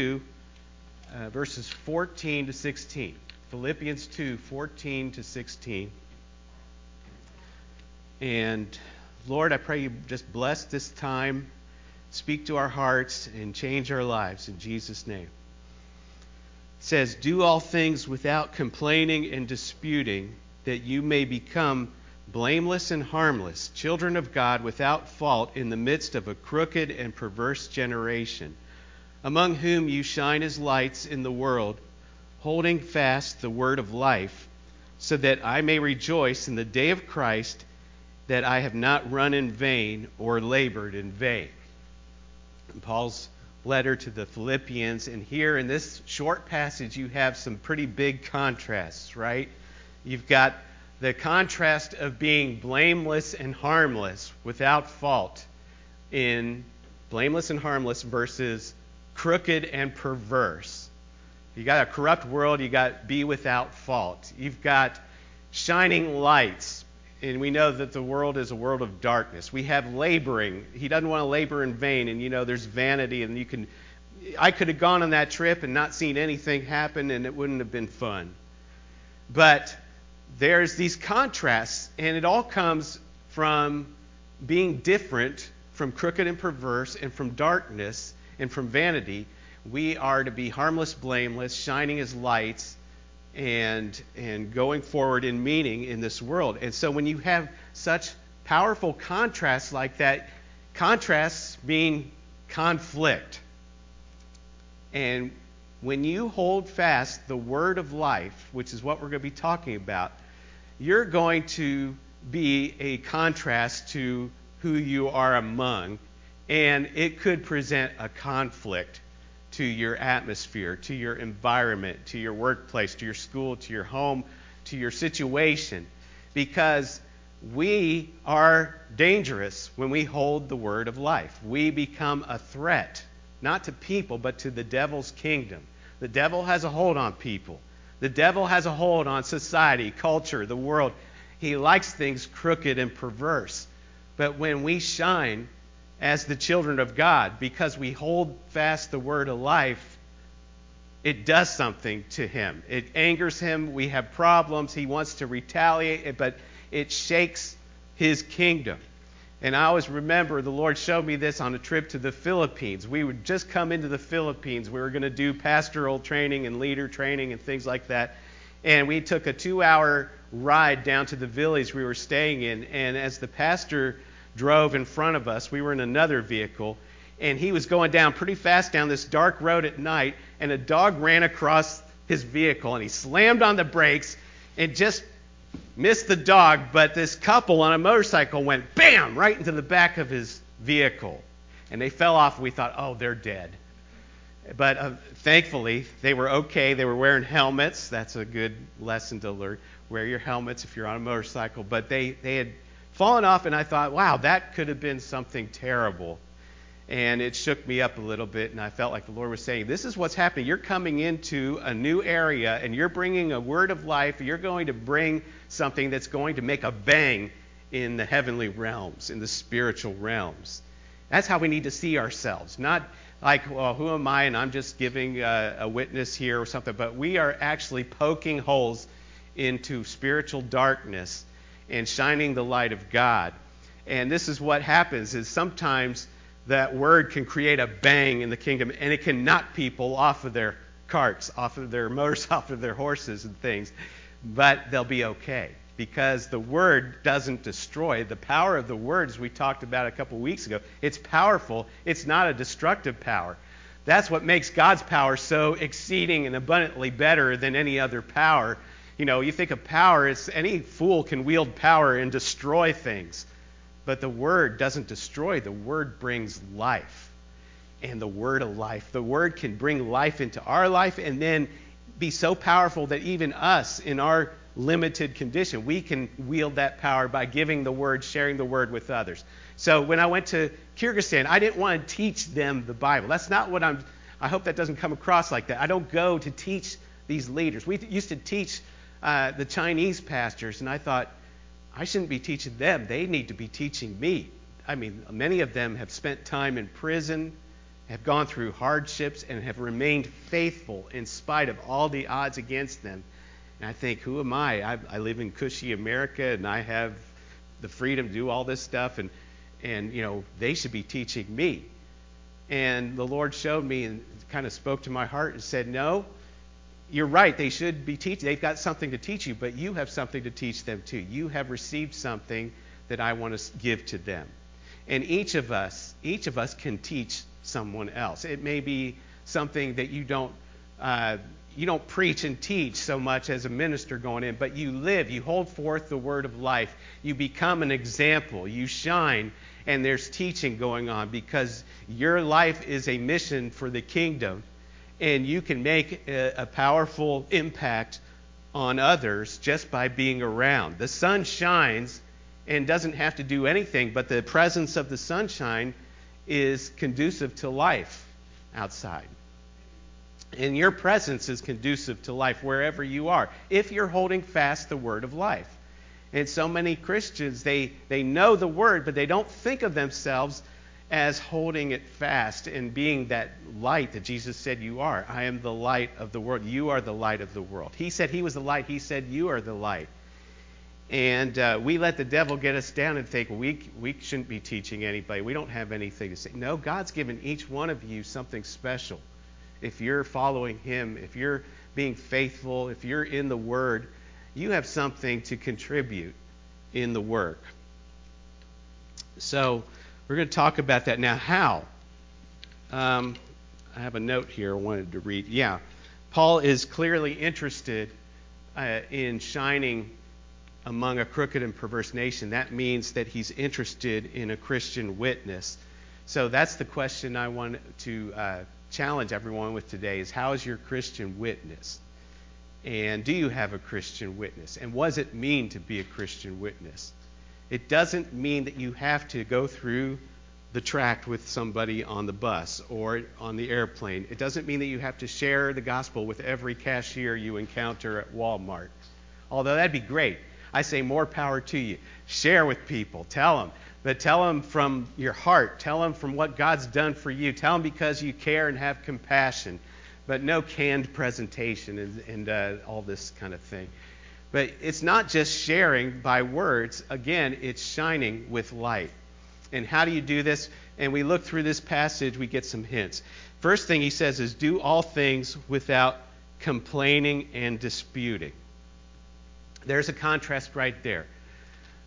2, uh, verses 14 to 16. Philippians 2, 14 to 16. And Lord, I pray you just bless this time, speak to our hearts, and change our lives in Jesus' name. It says, Do all things without complaining and disputing, that you may become blameless and harmless, children of God without fault in the midst of a crooked and perverse generation, among whom you shine as lights in the world, holding fast the word of life, so that I may rejoice in the day of Christ that I have not run in vain or labored in vain. In Paul's letter to the Philippians, and here in this short passage, you have some pretty big contrasts, right? You've got the contrast of being blameless and harmless without fault in blameless and harmless versus crooked and perverse. You got a corrupt world, you got be without fault. You've got shining lights, and we know that the world is a world of darkness. We have laboring. He doesn't want to labor in vain, and you know there's vanity, and you can. I could have gone on that trip and not seen anything happen, and it wouldn't have been fun. But there's these contrasts, and it all comes from being different from crooked and perverse, and from darkness and from vanity. We are to be harmless, blameless, shining as lights, and and going forward in meaning in this world. And so when you have such powerful contrasts like that, contrasts mean conflict. And when you hold fast the word of life, which is what we're going to be talking about, you're going to be a contrast to who you are among, and it could present a conflict to your atmosphere, to your environment, to your workplace, to your school, to your home, to your situation, because we are dangerous when we hold the word of life. We become a threat, not to people, but to the devil's kingdom. The devil has a hold on people. The devil has a hold on society, culture, the world. He likes things crooked and perverse. But when we shine as the children of God, because we hold fast the word of life, it does something to him. It angers him. We have problems. He wants to retaliate, but it shakes his kingdom. And I always remember the Lord showed me this on a trip to the Philippines. We would just come into the Philippines. We were going to do pastoral training and leader training and things like that. And we took a two hour ride down to the village we were staying in. And as the pastor drove in front of us, we were in another vehicle. And he was going down pretty fast down this dark road at night. And a dog ran across his vehicle. And he slammed on the brakes and just missed the dog, but this couple on a motorcycle went bam right into the back of his vehicle. And they fell off. We thought, oh, they're dead. But uh, thankfully, they were okay. They were wearing helmets. That's a good lesson to learn. Wear your helmets if you're on a motorcycle. But they, they had fallen off, and I thought, wow, that could have been something terrible. And it shook me up a little bit, and I felt like the Lord was saying, This is what's happening. You're coming into a new area, and you're bringing a word of life. You're going to bring something that's going to make a bang in the heavenly realms, in the spiritual realms. That's how we need to see ourselves. Not like, well, who am I? And I'm just giving a, a witness here or something. But we are actually poking holes into spiritual darkness and shining the light of God. And this is what happens is sometimes that word can create a bang in the kingdom and it can knock people off of their carts, off of their motors, off of their horses and things. But they'll be okay because the word doesn't destroy. The power of the words we talked about a couple weeks ago, it's powerful. It's not a destructive power. That's what makes God's power so exceeding and abundantly better than any other power. You know, you think of power, it's any fool can wield power and destroy things. But the word doesn't destroy, the word brings life. And the word of life. The word can bring life into our life and then be so powerful that even us in our limited condition, we can wield that power by giving the word, sharing the word with others. So when I went to Kyrgyzstan, I didn't want to teach them the Bible. That's not what I'm I hope that doesn't come across like that. I don't go to teach these leaders. We used to teach uh, the Chinese pastors, and I thought, I shouldn't be teaching them. They need to be teaching me. I mean, many of them have spent time in prison, have gone through hardships and have remained faithful in spite of all the odds against them. And I think, who am I? I, I live in cushy America and I have the freedom to do all this stuff, and, and you know, they should be teaching me. And the Lord showed me and kind of spoke to my heart and said, No, you're right. They should be teaching. They've got something to teach you, but you have something to teach them too. You have received something that I want to give to them. And each of us, each of us can teach someone else. It may be something that you don't uh, you don't preach and teach so much as a minister going in, but you live, you hold forth the word of life. You become an example, you shine, and there's teaching going on because your life is a mission for the kingdom, and you can make a, a powerful impact on others just by being around. The sun shines and doesn't have to do anything, but the presence of the sunshine is conducive to life outside. And your presence is conducive to life wherever you are, if you're holding fast the word of life. And so many Christians, they, they know the word, but they don't think of themselves as holding it fast and being that light that Jesus said you are. I am the light of the world. You are the light of the world. He said he was the light. He said you are the light. And uh, we let the devil get us down and think we, we shouldn't be teaching anybody. We don't have anything to say. No, God's given each one of you something special if you're following Him, if you're being faithful, if you're in the Word, you have something to contribute in the work. So we're going to talk about that. Now, how? Um, I have a note here I wanted to read. Yeah. Paul is clearly interested uh, in shining among a crooked and perverse nation. That means that he's interested in a Christian witness. So that's the question I want to uh, challenge everyone with today is how is your Christian witness? And do you have a Christian witness? And what does it mean to be a Christian witness? It doesn't mean that you have to go through the tract with somebody on the bus or on the airplane. It doesn't mean that you have to share the gospel with every cashier you encounter at Walmart. Although that'd be great. I say more power to you. Share with people. Tell them. But tell them from your heart. Tell them from what God's done for you. Tell them because you care and have compassion. But no canned presentation and, and uh, all this kind of thing. But it's not just sharing by words. Again, it's shining with light. And how do you do this? And we look through this passage, we get some hints. First thing he says is do all things without complaining and disputing. There's a contrast right there.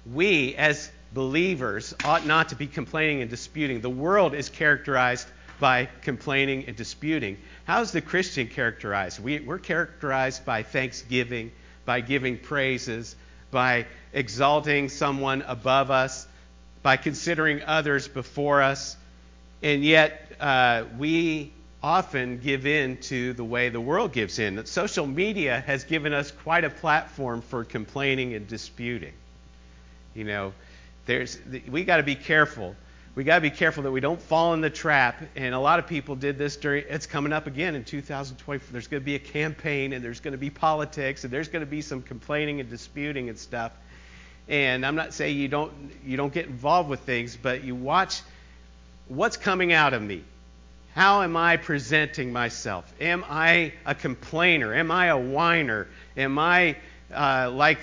We, as believers ought not to be complaining and disputing. The world is characterized by complaining and disputing. How's the Christian characterized? We, are characterized by thanksgiving, by giving praises, by exalting someone above us, by considering others before us. And yet, uh, we often give in to the way the world gives in. Social media has given us quite a platform for complaining and disputing. You know, there's, we got to be careful. We got to be careful that we don't fall in the trap. And a lot of people did this during. It's coming up again in 2020. There's going to be a campaign, and there's going to be politics, and there's going to be some complaining and disputing and stuff. And I'm not saying you don't you don't get involved with things, but you watch what's coming out of me. How am I presenting myself? Am I a complainer? Am I a whiner? Am I uh, like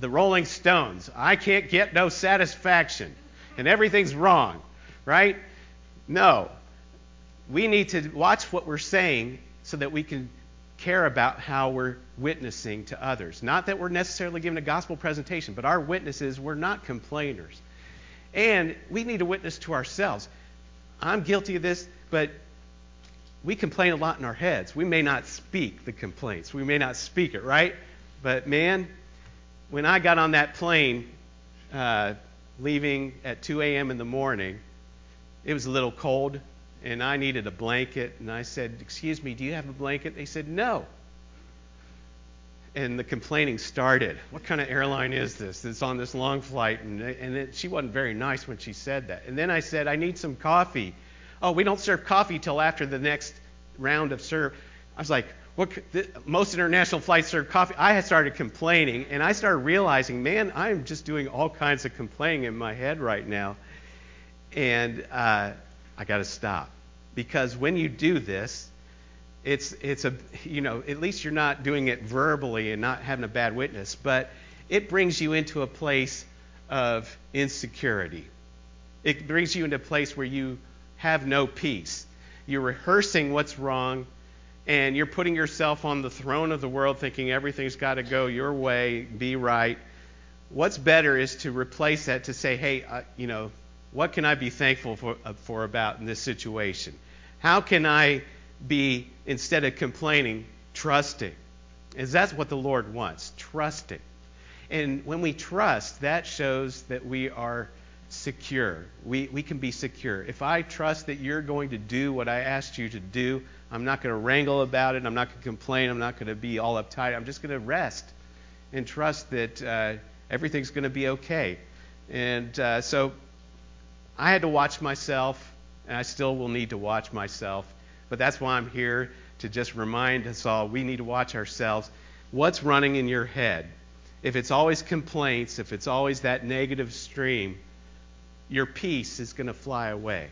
the Rolling Stones. I can't get no satisfaction, and everything's wrong, right? No. We need to watch what we're saying so that we can care about how we're witnessing to others. Not that we're necessarily giving a gospel presentation, but our witnesses, we're not complainers. And we need to witness to ourselves. I'm guilty of this, but we complain a lot in our heads. We may not speak the complaints, we may not speak it, right? But man, when I got on that plane uh, leaving at 2 a.m. in the morning, it was a little cold, and I needed a blanket. And I said, Excuse me, do you have a blanket? They said, No. And the complaining started. What kind of airline is this? It's on this long flight. And, and it, she wasn't very nice when she said that. And then I said, I need some coffee. Oh, we don't serve coffee till after the next round of serve. I was like, what, most international flights serve coffee. I had started complaining, and I started realizing, man, I'm just doing all kinds of complaining in my head right now, and uh, I got to stop. because when you do this, it's it's a you know at least you're not doing it verbally and not having a bad witness, but it brings you into a place of insecurity. It brings you into a place where you have no peace. You're rehearsing what's wrong, and you're putting yourself on the throne of the world, thinking everything's got to go your way, be right. What's better is to replace that to say, hey, uh, you know, what can I be thankful for, uh, for about in this situation? How can I be, instead of complaining, trusting? Is that's what the Lord wants, trusting. And when we trust, that shows that we are secure. We, we can be secure. If I trust that you're going to do what I asked you to do, I'm not going to wrangle about it. I'm not going to complain. I'm not going to be all uptight. I'm just going to rest and trust that uh, everything's going to be okay. And uh, so I had to watch myself, and I still will need to watch myself. But that's why I'm here to just remind us all we need to watch ourselves. What's running in your head? If it's always complaints, if it's always that negative stream, your peace is going to fly away.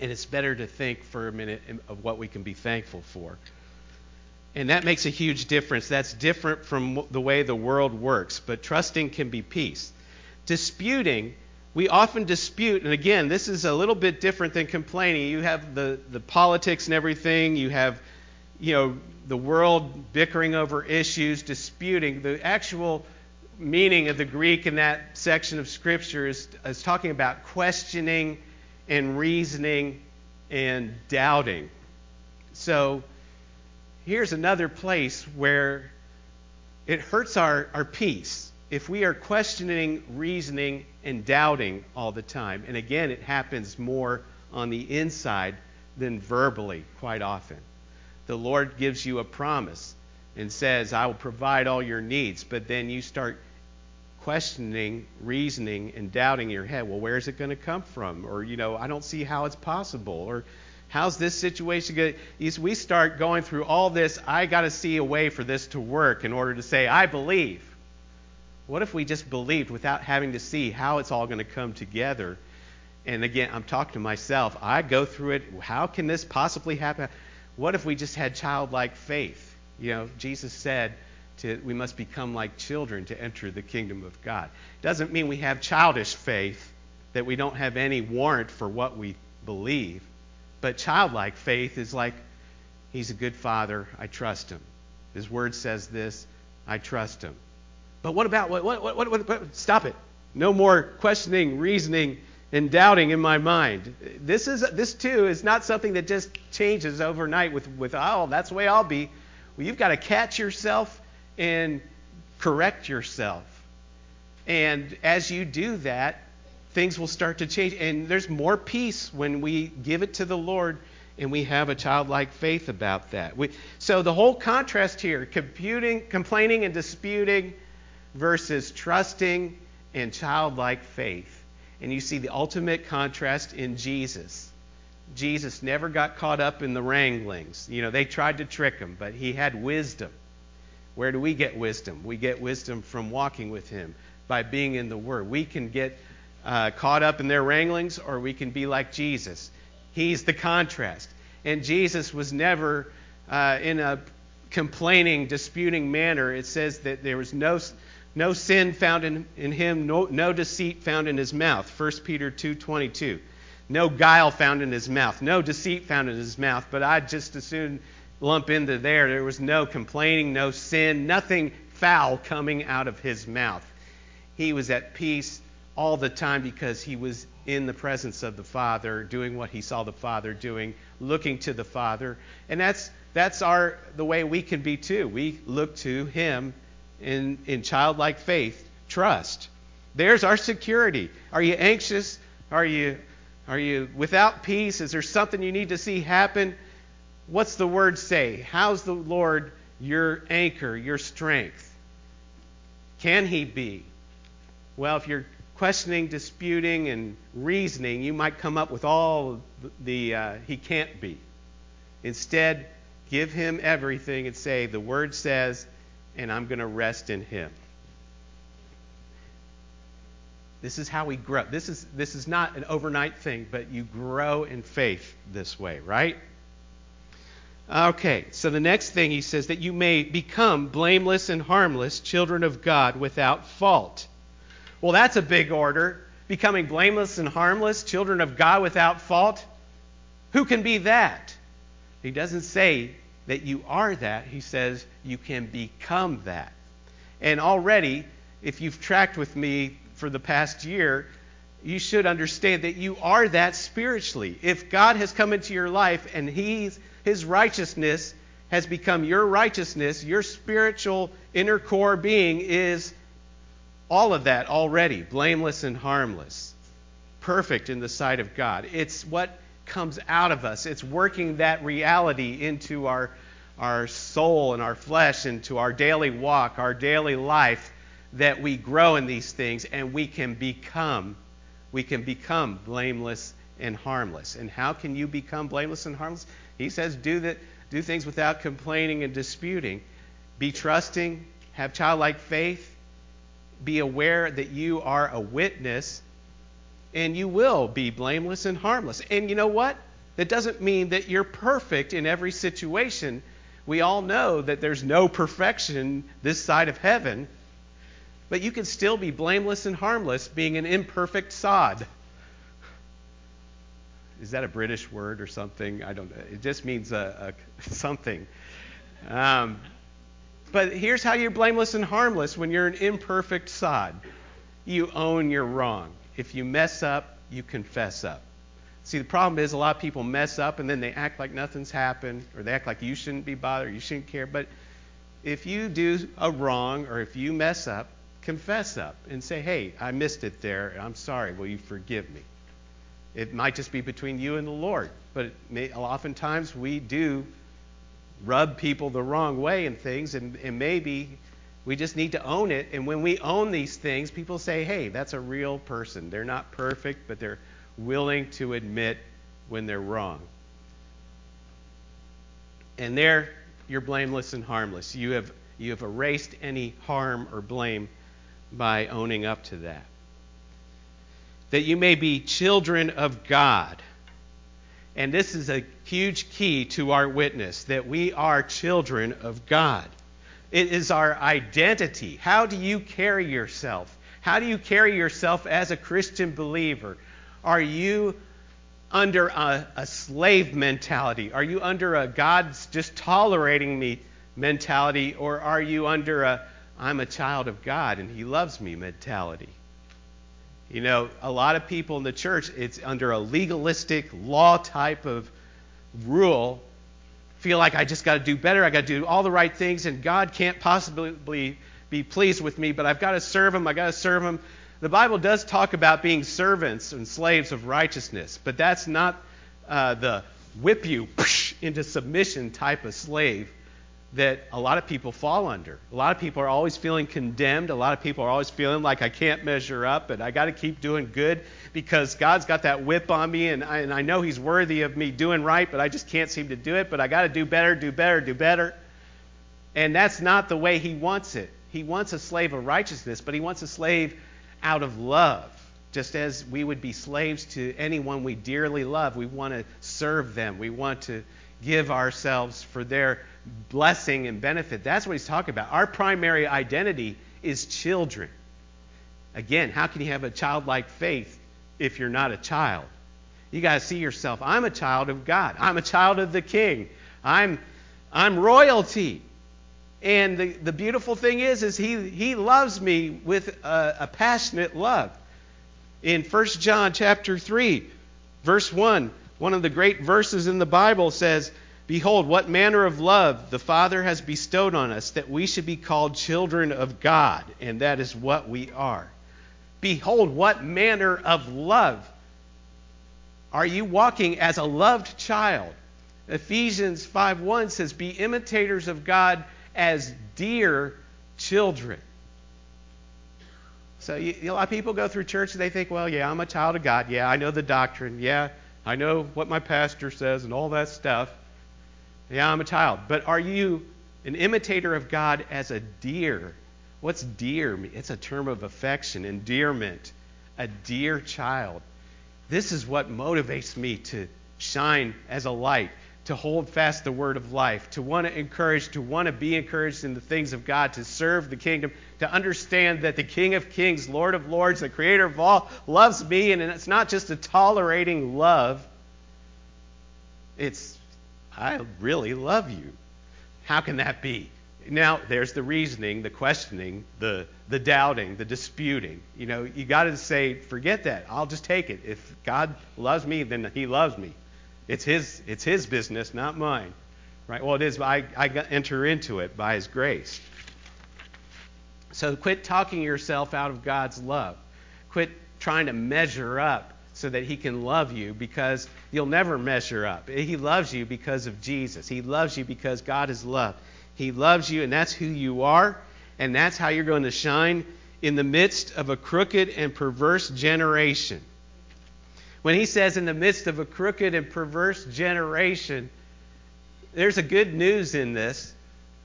And it's better to think for a minute of what we can be thankful for. And that makes a huge difference. That's different from the way the world works. But trusting can be peace. Disputing, we often dispute, and again, this is a little bit different than complaining. You have the, the politics and everything, you have, you know, the world bickering over issues, disputing. The actual meaning of the Greek in that section of Scripture is, is talking about questioning and reasoning and doubting. So here's another place where it hurts our, our peace if we are questioning, reasoning, and doubting all the time. And again, it happens more on the inside than verbally quite often. The Lord gives you a promise and says, I will provide all your needs, but then you start questioning, reasoning, and doubting in your head, well, where's it going to come from? Or, you know, I don't see how it's possible. Or, how's this situation going to. We start going through all this, I got to see a way for this to work in order to say, I believe. What if we just believed without having to see how it's all going to come together? And again, I'm talking to myself. I go through it. How can this possibly happen? What if we just had childlike faith? You know, Jesus said, to, we must become like children to enter the kingdom of God. Doesn't mean we have childish faith, that we don't have any warrant for what we believe. But childlike faith is like, He's a good father, I trust Him. His word says this, I trust Him. But what about, what, what, what, what, what stop it. No more questioning, reasoning, and doubting in my mind. This is this too is not something that just changes overnight with, with oh, that's the way I'll be. Well, you've got to catch yourself and correct yourself. And as you do that, things will start to change. And there's more peace when we give it to the Lord and we have a childlike faith about that. We, so the whole contrast here computing, complaining and disputing versus trusting and childlike faith. And you see the ultimate contrast in Jesus. Jesus never got caught up in the wranglings. You know, they tried to trick him, but he had wisdom. Where do we get wisdom? We get wisdom from walking with Him, by being in the Word. We can get uh, caught up in their wranglings, or we can be like Jesus. He's the contrast. And Jesus was never uh, in a complaining, disputing manner. It says that there was no, no sin found in, in him, no, no deceit found in his mouth. 1 Peter 2.22. No guile found in his mouth, no deceit found in his mouth. But I'd just as soon lump into there. There was no complaining, no sin, nothing foul coming out of his mouth. He was at peace all the time because he was in the presence of the Father, doing what he saw the Father doing, looking to the Father. And that's that's our the way we can be too. We look to him in in childlike faith, trust. There's our security. Are you anxious? Are you are you without peace? Is there something you need to see happen? What's the word say? How's the Lord your anchor, your strength? Can he be? Well, if you're questioning, disputing, and reasoning, you might come up with all the uh, he can't be. Instead, give him everything and say, the word says, and I'm going to rest in him. This is how we grow. This is, this is not an overnight thing, but you grow in faith this way, right? Okay, so the next thing he says that you may become blameless and harmless children of God without fault. Well, that's a big order. Becoming blameless and harmless children of God without fault. Who can be that? He doesn't say that you are that. He says you can become that. And already, if you've tracked with me for the past year, you should understand that you are that spiritually. If God has come into your life and he's, His righteousness has become your righteousness, your spiritual inner core being is all of that already, blameless and harmless, perfect in the sight of God. It's what comes out of us, it's working that reality into our, our soul and our flesh, into our daily walk, our daily life, that we grow in these things and we can become we can become blameless and harmless. And how can you become blameless and harmless? He says, do that, do things without complaining and disputing. Be trusting, have childlike faith, be aware that you are a witness, and you will be blameless and harmless. And you know what? That doesn't mean that you're perfect in every situation. We all know that there's no perfection this side of heaven. But you can still be blameless and harmless being an imperfect sod. Is that a British word or something? I don't know. It just means a, a something. Um, but here's how you're blameless and harmless when you're an imperfect sod. You own you're wrong. If you mess up, you confess up. See, the problem is a lot of people mess up and then they act like nothing's happened, or they act like you shouldn't be bothered, you shouldn't care. But if you do a wrong or if you mess up, confess up and say, hey, I missed it there. I'm sorry. Will you forgive me? It might just be between you and the Lord, but may, oftentimes we do rub people the wrong way in things, and, and maybe we just need to own it. And when we own these things, people say, hey, that's a real person. They're not perfect, but they're willing to admit when they're wrong. And there, you're blameless and harmless. You have, you have erased any harm or blame by owning up to that. That you may be children of God. And this is a huge key to our witness that we are children of God. It is our identity. How do you carry yourself? How do you carry yourself as a Christian believer? Are you under a, a slave mentality? Are you under a God's just tolerating me mentality? Or are you under a I'm a child of God and He loves me mentality. You know, a lot of people in the church, it's under a legalistic law type of rule, feel like I just got to do better, I got to do all the right things, and God can't possibly be pleased with me, but I've got to serve Him, I got to serve Him. The Bible does talk about being servants and slaves of righteousness, but that's not uh, the whip you into submission type of slave that a lot of people fall under. A lot of people are always feeling condemned. A lot of people are always feeling like I can't measure up and I got to keep doing good because God's got that whip on me and I, and I know He's worthy of me doing right, but I just can't seem to do it. But I got to do better, do better, do better. And that's not the way He wants it. He wants a slave of righteousness, but He wants a slave out of love. Just as we would be slaves to anyone we dearly love, we want to serve them. We want to give ourselves for their blessing and benefit. That's what he's talking about. Our primary identity is children. Again, how can you have a childlike faith if you're not a child? You got to see yourself. I'm a child of God. I'm a child of the King. I'm, I'm royalty. And the, the beautiful thing is, is he, he loves me with a, a passionate love. In 1 John chapter 3, verse 1, one of the great verses in the Bible says, Behold, what manner of love the Father has bestowed on us, that we should be called children of God, and that is what we are. Behold, what manner of love. Are you walking as a loved child? Ephesians 5:1 says, "Be imitators of God as dear children." So you, a lot of people go through church and they think, "Well, yeah, I'm a child of God. Yeah, I know the doctrine. Yeah, I know what my pastor says and all that stuff." Yeah, I'm a child. But are you an imitator of God as a dear? What's dear? It's a term of affection, endearment, a dear child. This is what motivates me to shine as a light, to hold fast the word of life, to want to encourage, to want to be encouraged in the things of God, to serve the kingdom, to understand that the King of Kings, Lord of Lords, the Creator of all, loves me, and it's not just a tolerating love. It's, I really love you. How can that be? Now, there's the reasoning, the questioning, the, the doubting, the disputing. You know, you got to say, forget that. I'll just take it. If God loves me, then He loves me. It's His, it's his business, not mine. Right? Well, it is. I, I enter into it by His grace. So quit talking yourself out of God's love. Quit trying to measure up so that He can love you because you'll never measure up. He loves you because of Jesus. He loves you because God is love. He loves you, and that's who you are, and that's how you're going to shine in the midst of a crooked and perverse generation. When he says in the midst of a crooked and perverse generation, there's a good news in this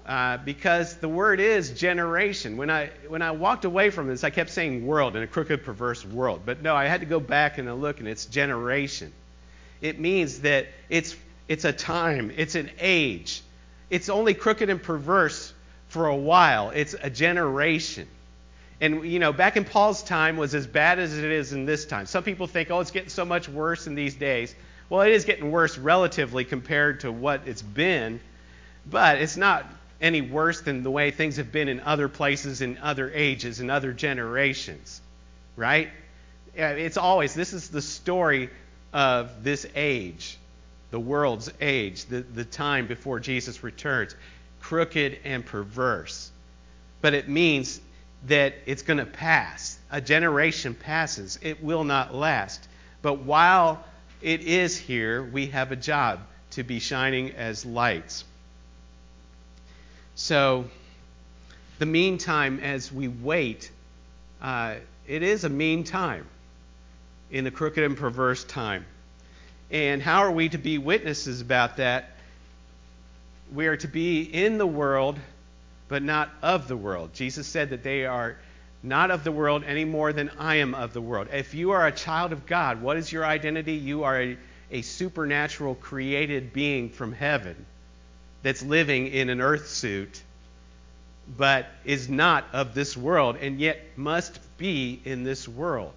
uh, because the word is generation. When I when I walked away from this, I kept saying world in a crooked, perverse world. But no, I had to go back and look, and it's generation. It means that it's it's a time, it's an age, it's only crooked and perverse for a while. It's a generation. And, you know, back in Paul's time was as bad as it is in this time. Some people think, oh, it's getting so much worse in these days. Well, it is getting worse relatively compared to what it's been, but it's not any worse than the way things have been in other places, in other ages, in other generations, right? It's always, this is the story of this age the world's age, the, the time before Jesus returns, crooked and perverse. But it means that it's going to pass. A generation passes, it will not last. But while it is here, we have a job to be shining as lights. So, the meantime, as we wait, uh, it is a mean time in the crooked and perverse time. And how are we to be witnesses about that? We are to be in the world, but not of the world. Jesus said that they are not of the world any more than I am of the world. If you are a child of God, what is your identity? You are a, a supernatural created being from heaven that's living in an earth suit, but is not of this world, and yet must be in this world.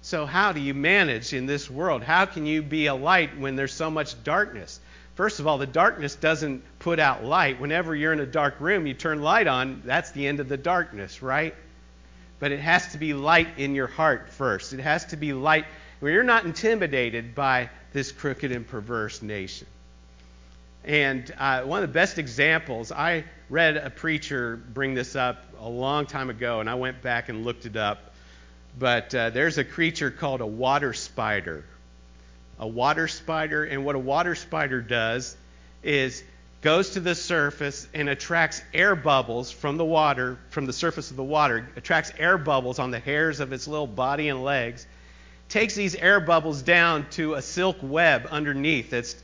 So, how do you manage in this world? How can you be a light when there's so much darkness? First of all, the darkness doesn't put out light. Whenever you're in a dark room, you turn light on, that's the end of the darkness, right? But it has to be light in your heart first. It has to be light where you're not intimidated by this crooked and perverse nation. And uh, one of the best examples, I read a preacher bring this up a long time ago, and I went back and looked it up. But uh, there's a creature called a water spider. A water spider, and what a water spider does is goes to the surface and attracts air bubbles from the water, from the surface of the water, attracts air bubbles on the hairs of its little body and legs, takes these air bubbles down to a silk web underneath that's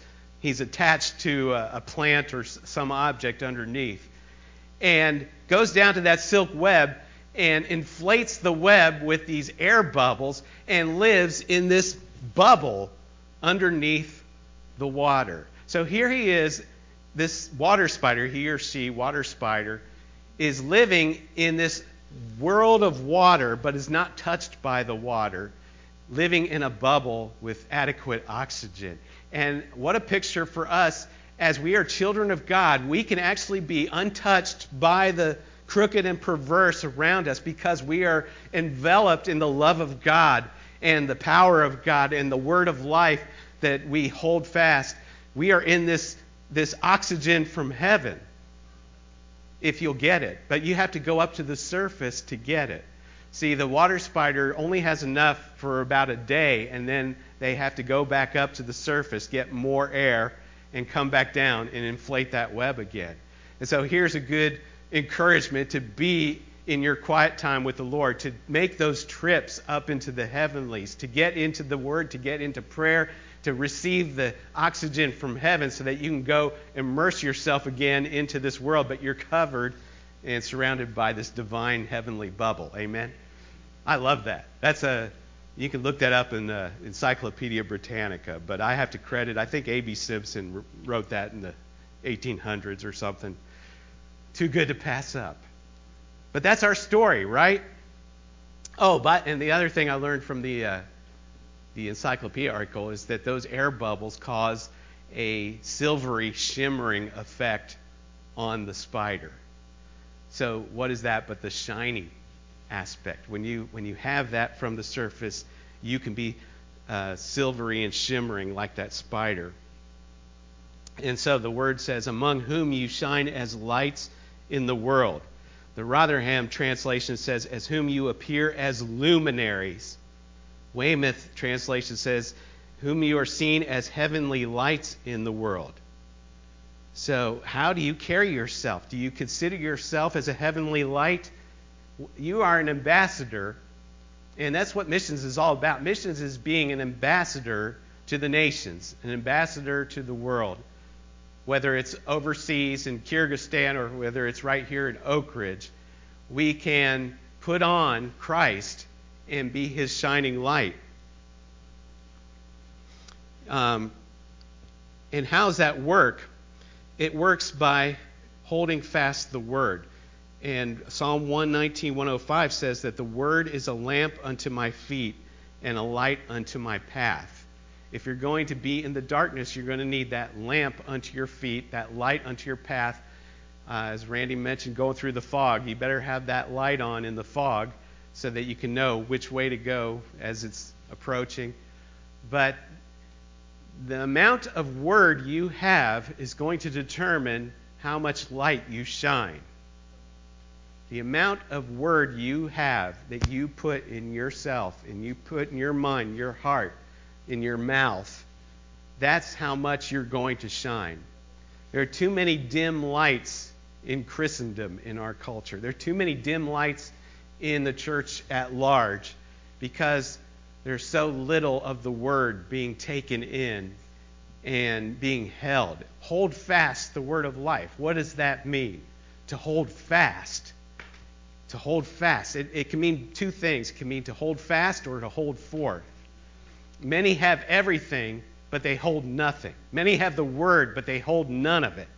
he's attached to a, a plant or some object underneath, and goes down to that silk web and inflates the web with these air bubbles and lives in this bubble underneath the water. So here he is, this water spider, he or she, water spider, is living in this world of water, but is not touched by the water, living in a bubble with adequate oxygen. And what a picture for us as we are children of God. We can actually be untouched by the crooked and perverse around us because we are enveloped in the love of God and the power of God and the word of life that we hold fast. We are in this, this oxygen from heaven, if you'll get it. But you have to go up to the surface to get it. See, the water spider only has enough for about a day, and then they have to go back up to the surface, get more air, and come back down and inflate that web again. And so here's a good encouragement to be in your quiet time with the Lord, to make those trips up into the heavenlies, to get into the Word, to get into prayer, to receive the oxygen from heaven so that you can go immerse yourself again into this world, but you're covered and surrounded by this divine heavenly bubble. Amen? I love that. That's a you can look that up in the Encyclopedia Britannica, but I have to credit. I think A.B. Simpson wrote that in the 1800s or something. Too good to pass up. But that's our story, right? Oh, but and the other thing I learned from the uh, the encyclopedia article is that those air bubbles cause a silvery shimmering effect on the spider. So what is that but the shiny aspect? When you when you have that from the surface, you can be uh, silvery and shimmering like that spider. And so the word says, "Among whom you shine as lights in the world." The Rotherham translation says, "As whom you appear as luminaries." Weymouth translation says, "Whom you are seen as heavenly lights in the world." So, how do you carry yourself? Do you consider yourself as a heavenly light? You are an ambassador, and that's what missions is all about. Missions is being an ambassador to the nations, an ambassador to the world. Whether it's overseas in Kyrgyzstan or whether it's right here in Oak Ridge, we can put on Christ and be his shining light. Um, and how does that work? It works by holding fast the word. And Psalm 119, 105 says that the word is a lamp unto my feet and a light unto my path. If you're going to be in the darkness, you're going to need that lamp unto your feet, that light unto your path. Uh, as Randy mentioned, going through the fog, you better have that light on in the fog so that you can know which way to go as it's approaching. But the amount of word you have is going to determine how much light you shine. The amount of word you have that you put in yourself and you put in your mind, your heart, in your mouth, that's how much you're going to shine. There are too many dim lights in Christendom in our culture. There are too many dim lights in the church at large because there's so little of the word being taken in and being held. Hold fast the word of life. What does that mean? To hold fast. To hold fast. It, it, can mean two things. It can mean to hold fast or to hold forth. Many have everything, but they hold nothing. Many have the word, but they hold none of it.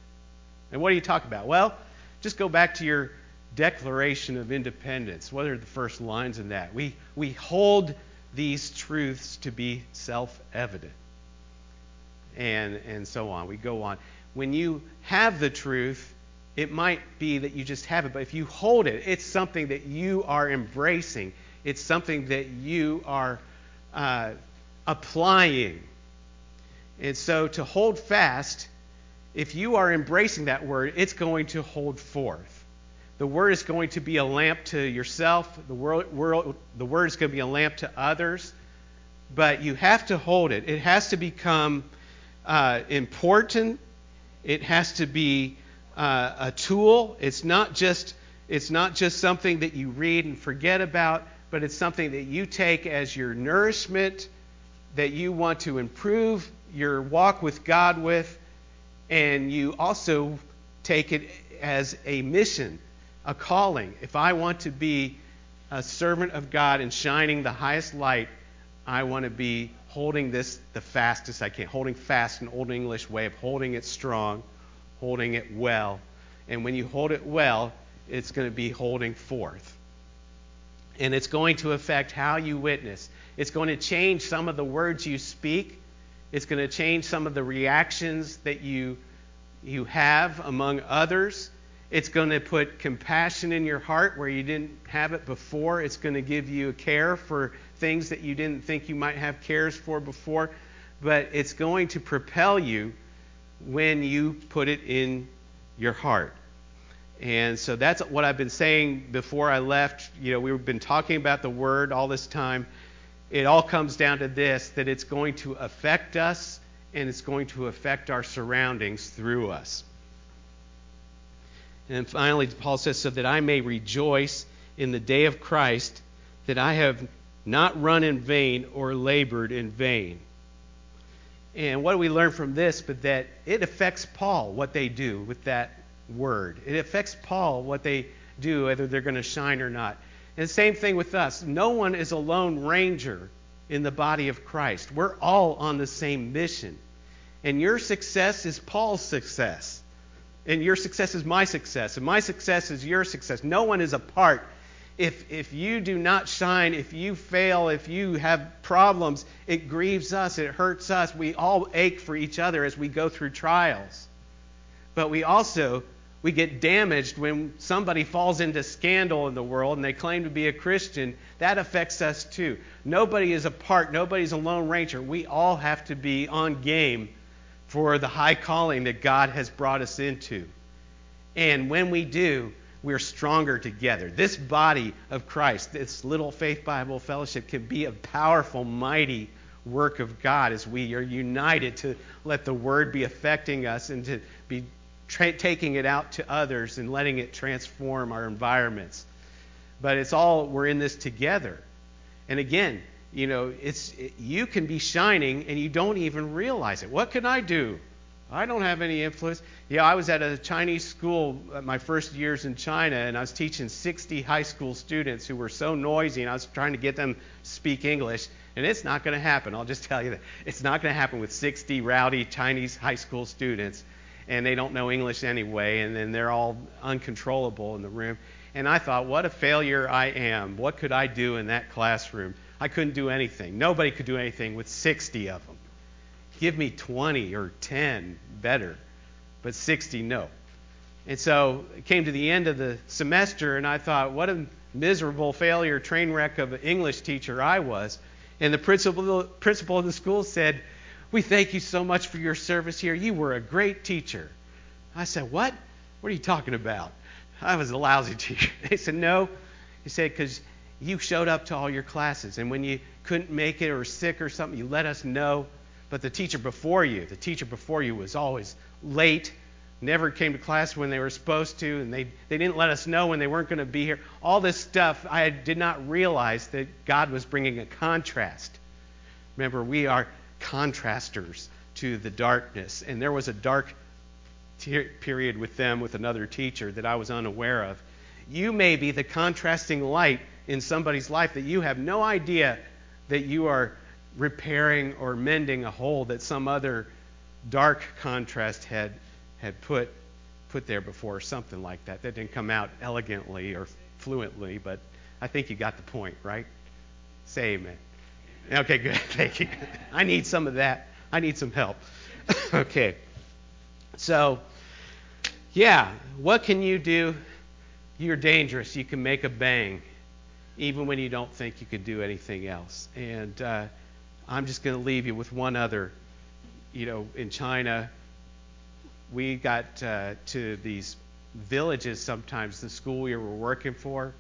And what do you talk about? Well, just go back to your Declaration of Independence. What are the first lines in that? We, we hold these truths to be self evident. And, and so on. We go on. When you have the truth, it might be that you just have it, but if you hold it, it's something that you are embracing. It's something that you are uh, applying. And so to hold fast, if you are embracing that word, it's going to hold forth. The word is going to be a lamp to yourself. The, world, world, the word is going to be a lamp to others. But you have to hold it. It has to become uh, important. It has to be uh, a tool. It's not just it's not just something that you read and forget about, but it's something that you take as your nourishment that you want to improve your walk with God with, and you also take it as a mission a calling. If I want to be a servant of God and shining the highest light, I want to be holding this the fastest I can. Holding fast, an old English way of holding it strong, holding it well. And when you hold it well, it's going to be holding forth. And it's going to affect how you witness. It's going to change some of the words you speak. It's going to change some of the reactions that you, you have among others. It's going to put compassion in your heart where you didn't have it before. It's going to give you a care for things that you didn't think you might have cares for before. But it's going to propel you when you put it in your heart. And so that's what I've been saying before I left. You know, we've been talking about the word all this time. It all comes down to this that it's going to affect us and it's going to affect our surroundings through us. And finally, Paul says, so that I may rejoice in the day of Christ, that I have not run in vain or labored in vain. And what do we learn from this? But that it affects Paul what they do with that word. It affects Paul what they do, whether they're going to shine or not. And the same thing with us. No one is a lone ranger in the body of Christ. We're all on the same mission. And your success is Paul's success. And your success is my success. And my success is your success. No one is apart. If, if you do not shine, if you fail, if you have problems, it grieves us, it hurts us. We all ache for each other as we go through trials. But we also we get damaged when somebody falls into scandal in the world and they claim to be a Christian. That affects us too. Nobody is apart. Nobody's a lone ranger. We all have to be on game for the high calling that God has brought us into. And when we do, we're stronger together. This body of Christ, this little Faith Bible Fellowship, can be a powerful, mighty work of God as we are united to let the Word be affecting us and to be tra- taking it out to others and letting it transform our environments. But it's all, we're in this together. And again, you know, it's it, you can be shining and you don't even realize it. What can I do? I don't have any influence. Yeah, I was at a Chinese school uh, my first years in China, and I was teaching 60 high school students who were so noisy, and I was trying to get them speak English. And it's not going to happen. I'll just tell you that it's not going to happen with 60 rowdy Chinese high school students, and they don't know English anyway, and then they're all uncontrollable in the room. And I thought, what a failure I am. What could I do in that classroom? I couldn't do anything. Nobody could do anything with 60 of them. Give me 20 or 10 better, but 60 no. And so it came to the end of the semester, and I thought, what a miserable failure, train wreck of an English teacher I was. And the principal, principal of the school said, We thank you so much for your service here. You were a great teacher. I said, What? What are you talking about? I was a lousy teacher. They said, No. He said, Because you showed up to all your classes. And when you couldn't make it or sick or something, you let us know. But the teacher before you, the teacher before you was always late, never came to class when they were supposed to, and they, they didn't let us know when they weren't going to be here. All this stuff, I did not realize that God was bringing a contrast. Remember, we are contrasters to the darkness. And there was a dark period with them with another teacher that I was unaware of. You may be the contrasting light in somebody's life that you have no idea that you are repairing or mending a hole that some other dark contrast had had put put there before, or something like that. That didn't come out elegantly or fluently, but I think you got the point, right? Say amen. Okay, good. Thank you. I need some of that. I need some help. okay. So, yeah, what can you do? You're dangerous. You can make a bang even when you don't think you could do anything else. And uh, I'm just going to leave you with one other. You know, in China, we got uh, to these villages sometimes, the school we were working for.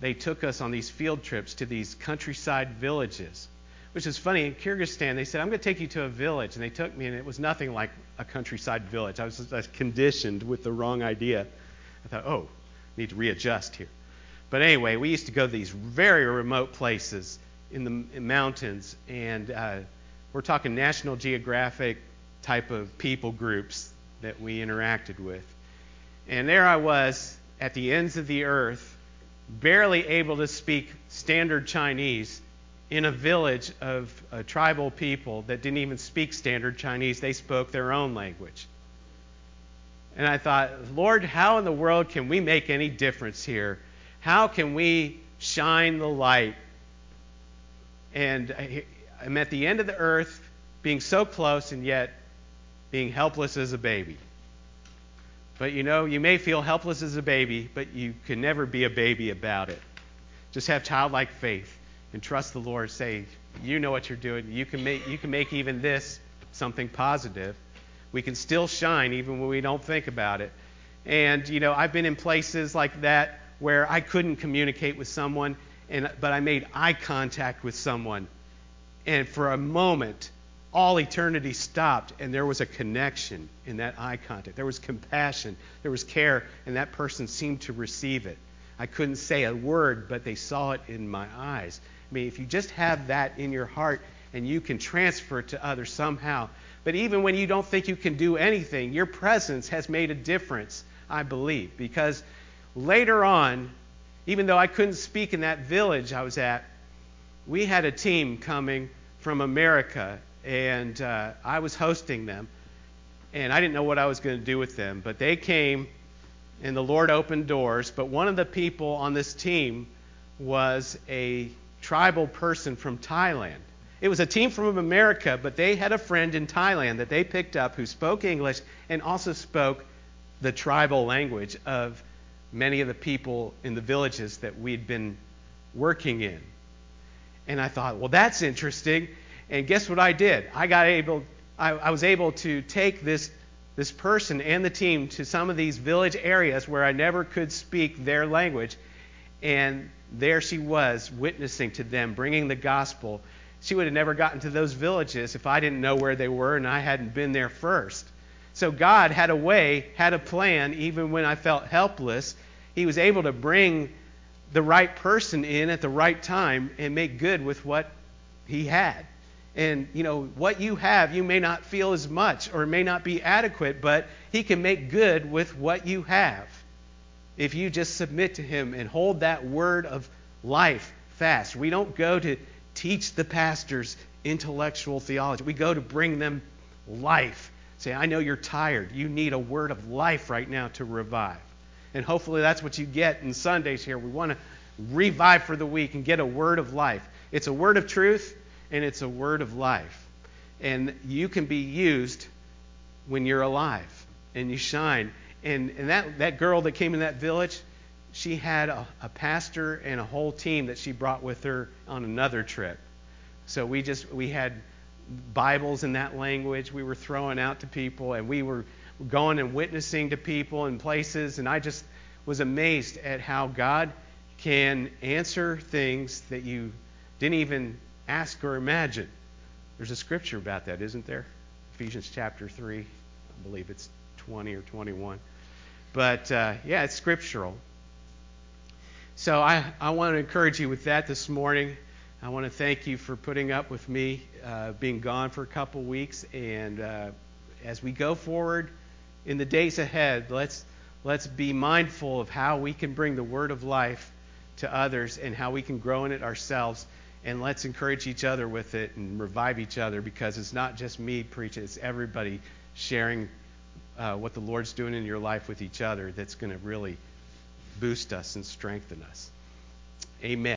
They took us on these field trips to these countryside villages, which is funny. In Kyrgyzstan, they said, I'm going to take you to a village. And they took me, and it was nothing like a countryside village. I was, I was conditioned with the wrong idea. I thought, oh, I need to readjust here. But anyway, we used to go to these very remote places in the in mountains, and uh, we're talking National Geographic type of people groups that we interacted with. And there I was at the ends of the earth, barely able to speak standard Chinese in a village of uh, tribal people that didn't even speak standard Chinese. They spoke their own language. And I thought, Lord, how in the world can we make any difference here? How can we shine the light? And I'm at the end of the earth, being so close and yet being helpless as a baby. But you know, you may feel helpless as a baby, but you can never be a baby about it. Just have childlike faith and trust the Lord. Say, you know what you're doing. You can make, you can make even this something positive. We can still shine even when we don't think about it. And, you know, I've been in places like that where I couldn't communicate with someone, and, but I made eye contact with someone. And for a moment, all eternity stopped, and there was a connection in that eye contact. There was compassion, there was care, and that person seemed to receive it. I couldn't say a word, but they saw it in my eyes. I mean, if you just have that in your heart and you can transfer it to others somehow, but even when you don't think you can do anything, your presence has made a difference, I believe, because later on, even though I couldn't speak in that village I was at, we had a team coming from America, and uh, I was hosting them. And I didn't know what I was going to do with them, but they came, and the Lord opened doors. But one of the people on this team was a tribal person from Thailand. It was a team from America, but they had a friend in Thailand that they picked up who spoke English and also spoke the tribal language of many of the people in the villages that we'd been working in. And I thought, well, that's interesting. And guess what I did? I got able, I, I was able to take this this person and the team to some of these village areas where I never could speak their language. And there she was, witnessing to them, bringing the gospel. She would have never gotten to those villages if I didn't know where they were and I hadn't been there first. So God had a way, had a plan, even when I felt helpless. He was able to bring the right person in at the right time and make good with what he had. And, you know, what you have, you may not feel as much or may not be adequate, but he can make good with what you have if you just submit to him and hold that word of life fast. We don't go to teach the pastors intellectual theology, we go to bring them life. Say, I know you're tired. You need a word of life right now to revive. And hopefully that's what you get in Sundays here. We want to revive for the week and get a word of life. It's a word of truth and it's a word of life. And you can be used when you're alive and you shine. And, and that, that girl that came in that village, she had a, a pastor and a whole team that she brought with her on another trip. So we just we had Bibles in that language we were throwing out to people, and we were going and witnessing to people in places, and I just was amazed at how God can answer things that you didn't even ask or imagine. There's a scripture about that, isn't there? Ephesians chapter 3. I believe it's 20 or 21. But uh, yeah, it's scriptural. So I, I want to encourage you with that this morning. I want to thank you for putting up with me uh, being gone for a couple weeks. And uh, as we go forward in the days ahead, let's, let's be mindful of how we can bring the word of life to others and how we can grow in it ourselves. And let's encourage each other with it and revive each other because it's not just me preaching, it's everybody sharing uh, what the Lord's doing in your life with each other that's going to really boost us and strengthen us. Amen.